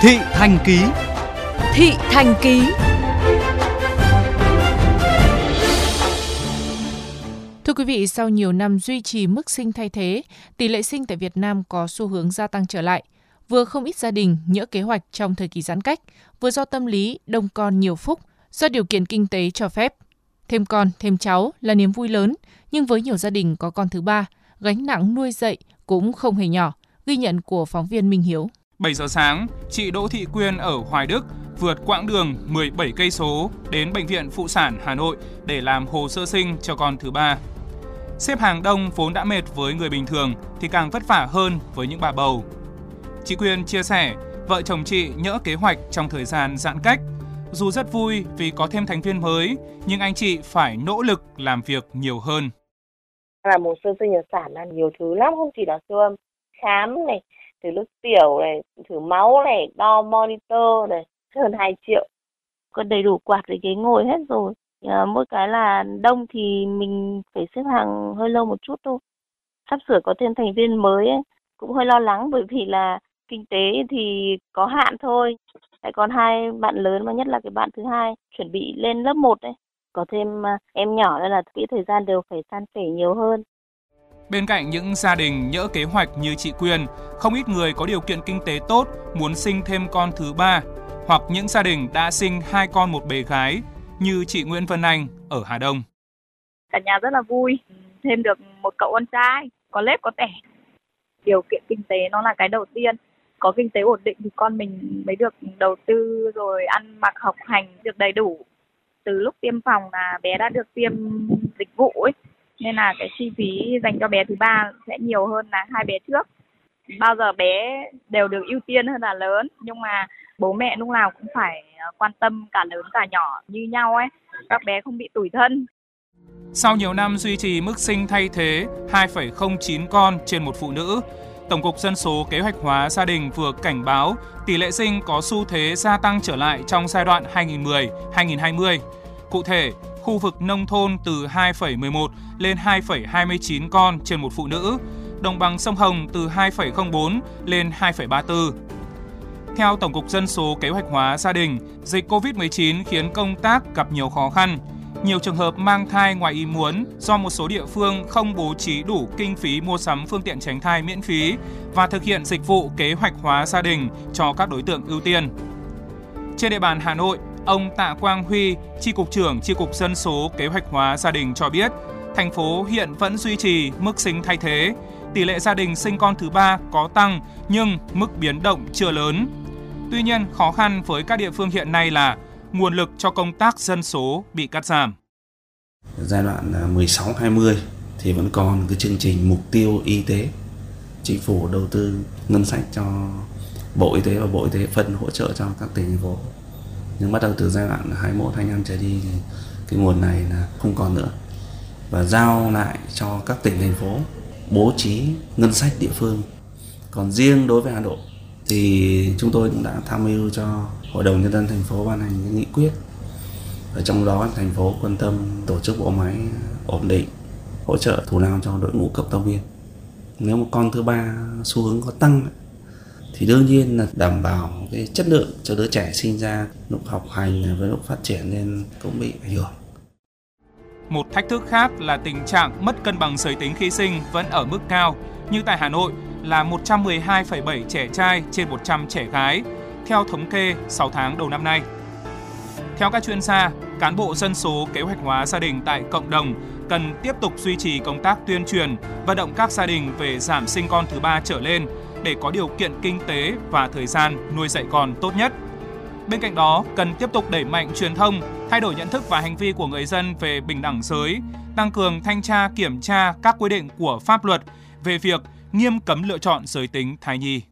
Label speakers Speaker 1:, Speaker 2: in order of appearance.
Speaker 1: Thị Thành Ký
Speaker 2: Thị Thành Ký Thưa quý vị, sau nhiều năm duy trì mức sinh thay thế, tỷ lệ sinh tại Việt Nam có xu hướng gia tăng trở lại. Vừa không ít gia đình nhỡ kế hoạch trong thời kỳ giãn cách, vừa do tâm lý đông con nhiều phúc, do điều kiện kinh tế cho phép. Thêm con, thêm cháu là niềm vui lớn, nhưng với nhiều gia đình có con thứ ba, gánh nặng nuôi dạy cũng không hề nhỏ, ghi nhận của phóng viên Minh Hiếu.
Speaker 3: 7 giờ sáng, chị Đỗ Thị Quyên ở Hoài Đức vượt quãng đường 17 cây số đến bệnh viện phụ sản Hà Nội để làm hồ sơ sinh cho con thứ ba. Xếp hàng đông vốn đã mệt với người bình thường thì càng vất vả hơn với những bà bầu. Chị Quyên chia sẻ, vợ chồng chị nhỡ kế hoạch trong thời gian giãn cách. Dù rất vui vì có thêm thành viên mới, nhưng anh chị phải nỗ lực làm việc nhiều hơn.
Speaker 4: Làm hồ sơ sinh nhật sản là nhiều thứ lắm, không chỉ là siêu âm, khám này, thử nước tiểu này, thử máu này, đo monitor này, hơn 2 triệu. Có đầy đủ quạt với ghế ngồi hết rồi. À, mỗi cái là đông thì mình phải xếp hàng hơi lâu một chút thôi. Sắp sửa có thêm thành viên mới ấy, cũng hơi lo lắng bởi vì là kinh tế thì có hạn thôi. Lại còn hai bạn lớn mà nhất là cái bạn thứ hai chuẩn bị lên lớp 1 đấy. Có thêm à, em nhỏ nên là quỹ thời gian đều phải san sẻ nhiều hơn.
Speaker 3: Bên cạnh những gia đình nhỡ kế hoạch như chị Quyên, không ít người có điều kiện kinh tế tốt muốn sinh thêm con thứ ba, hoặc những gia đình đã sinh hai con một bé gái như chị Nguyễn Vân Anh ở Hà Đông.
Speaker 5: Cả nhà rất là vui, thêm được một cậu con trai, có lép có tẻ. Điều kiện kinh tế nó là cái đầu tiên. Có kinh tế ổn định thì con mình mới được đầu tư rồi ăn mặc học hành được đầy đủ. Từ lúc tiêm phòng là bé đã được tiêm dịch vụ ấy, nên là cái chi phí dành cho bé thứ ba sẽ nhiều hơn là hai bé trước. Bao giờ bé đều được ưu tiên hơn là lớn. Nhưng mà bố mẹ lúc nào cũng phải ờ, quan tâm cả lớn cả nhỏ như nhau ấy. Các bé không bị tủi thân.
Speaker 3: Sau nhiều năm duy trì mức sinh thay thế 2,09 con trên một phụ nữ, Tổng cục Dân số Kế hoạch hóa gia đình vừa cảnh báo tỷ lệ sinh có xu thế gia tăng trở lại trong giai đoạn 2010-2020. Cụ thể, khu vực nông thôn từ 2,11 lên 2,29 con trên một phụ nữ, đồng bằng sông Hồng từ 2,04 lên 2,34. Theo Tổng cục Dân số Kế hoạch hóa gia đình, dịch COVID-19 khiến công tác gặp nhiều khó khăn. Nhiều trường hợp mang thai ngoài ý muốn do một số địa phương không bố trí đủ kinh phí mua sắm phương tiện tránh thai miễn phí và thực hiện dịch vụ kế hoạch hóa gia đình cho các đối tượng ưu tiên. Trên địa bàn Hà Nội, Ông Tạ Quang Huy, Tri Cục trưởng Tri Cục Dân số Kế hoạch hóa gia đình cho biết, thành phố hiện vẫn duy trì mức sinh thay thế. Tỷ lệ gia đình sinh con thứ ba có tăng nhưng mức biến động chưa lớn. Tuy nhiên, khó khăn với các địa phương hiện nay là nguồn lực cho công tác dân số bị cắt giảm.
Speaker 6: Giai đoạn à, 16-20 thì vẫn còn cái chương trình mục tiêu y tế. Chính phủ đầu tư ngân sách cho Bộ Y tế và Bộ Y tế phân hỗ trợ cho các tỉnh thành phố nhưng bắt đầu từ giai đoạn 21 25 trở đi thì cái nguồn này là không còn nữa. Và giao lại cho các tỉnh, thành phố, bố trí ngân sách địa phương. Còn riêng đối với Hà Nội thì chúng tôi cũng đã tham mưu cho Hội đồng Nhân dân thành phố ban hành cái nghị quyết. Ở trong đó, thành phố quan tâm tổ chức bộ máy ổn định, hỗ trợ thù lao cho đội ngũ cộng tác viên. Nếu một con thứ ba xu hướng có tăng thì đương nhiên là đảm bảo cái chất lượng cho đứa trẻ sinh ra lúc học hành với lúc phát triển nên cũng bị ảnh hưởng.
Speaker 3: Một thách thức khác là tình trạng mất cân bằng giới tính khi sinh vẫn ở mức cao, như tại Hà Nội là 112,7 trẻ trai trên 100 trẻ gái, theo thống kê 6 tháng đầu năm nay. Theo các chuyên gia, cán bộ dân số kế hoạch hóa gia đình tại cộng đồng cần tiếp tục duy trì công tác tuyên truyền, vận động các gia đình về giảm sinh con thứ ba trở lên để có điều kiện kinh tế và thời gian nuôi dạy con tốt nhất. Bên cạnh đó, cần tiếp tục đẩy mạnh truyền thông, thay đổi nhận thức và hành vi của người dân về bình đẳng giới, tăng cường thanh tra kiểm tra các quy định của pháp luật về việc nghiêm cấm lựa chọn giới tính thai nhi.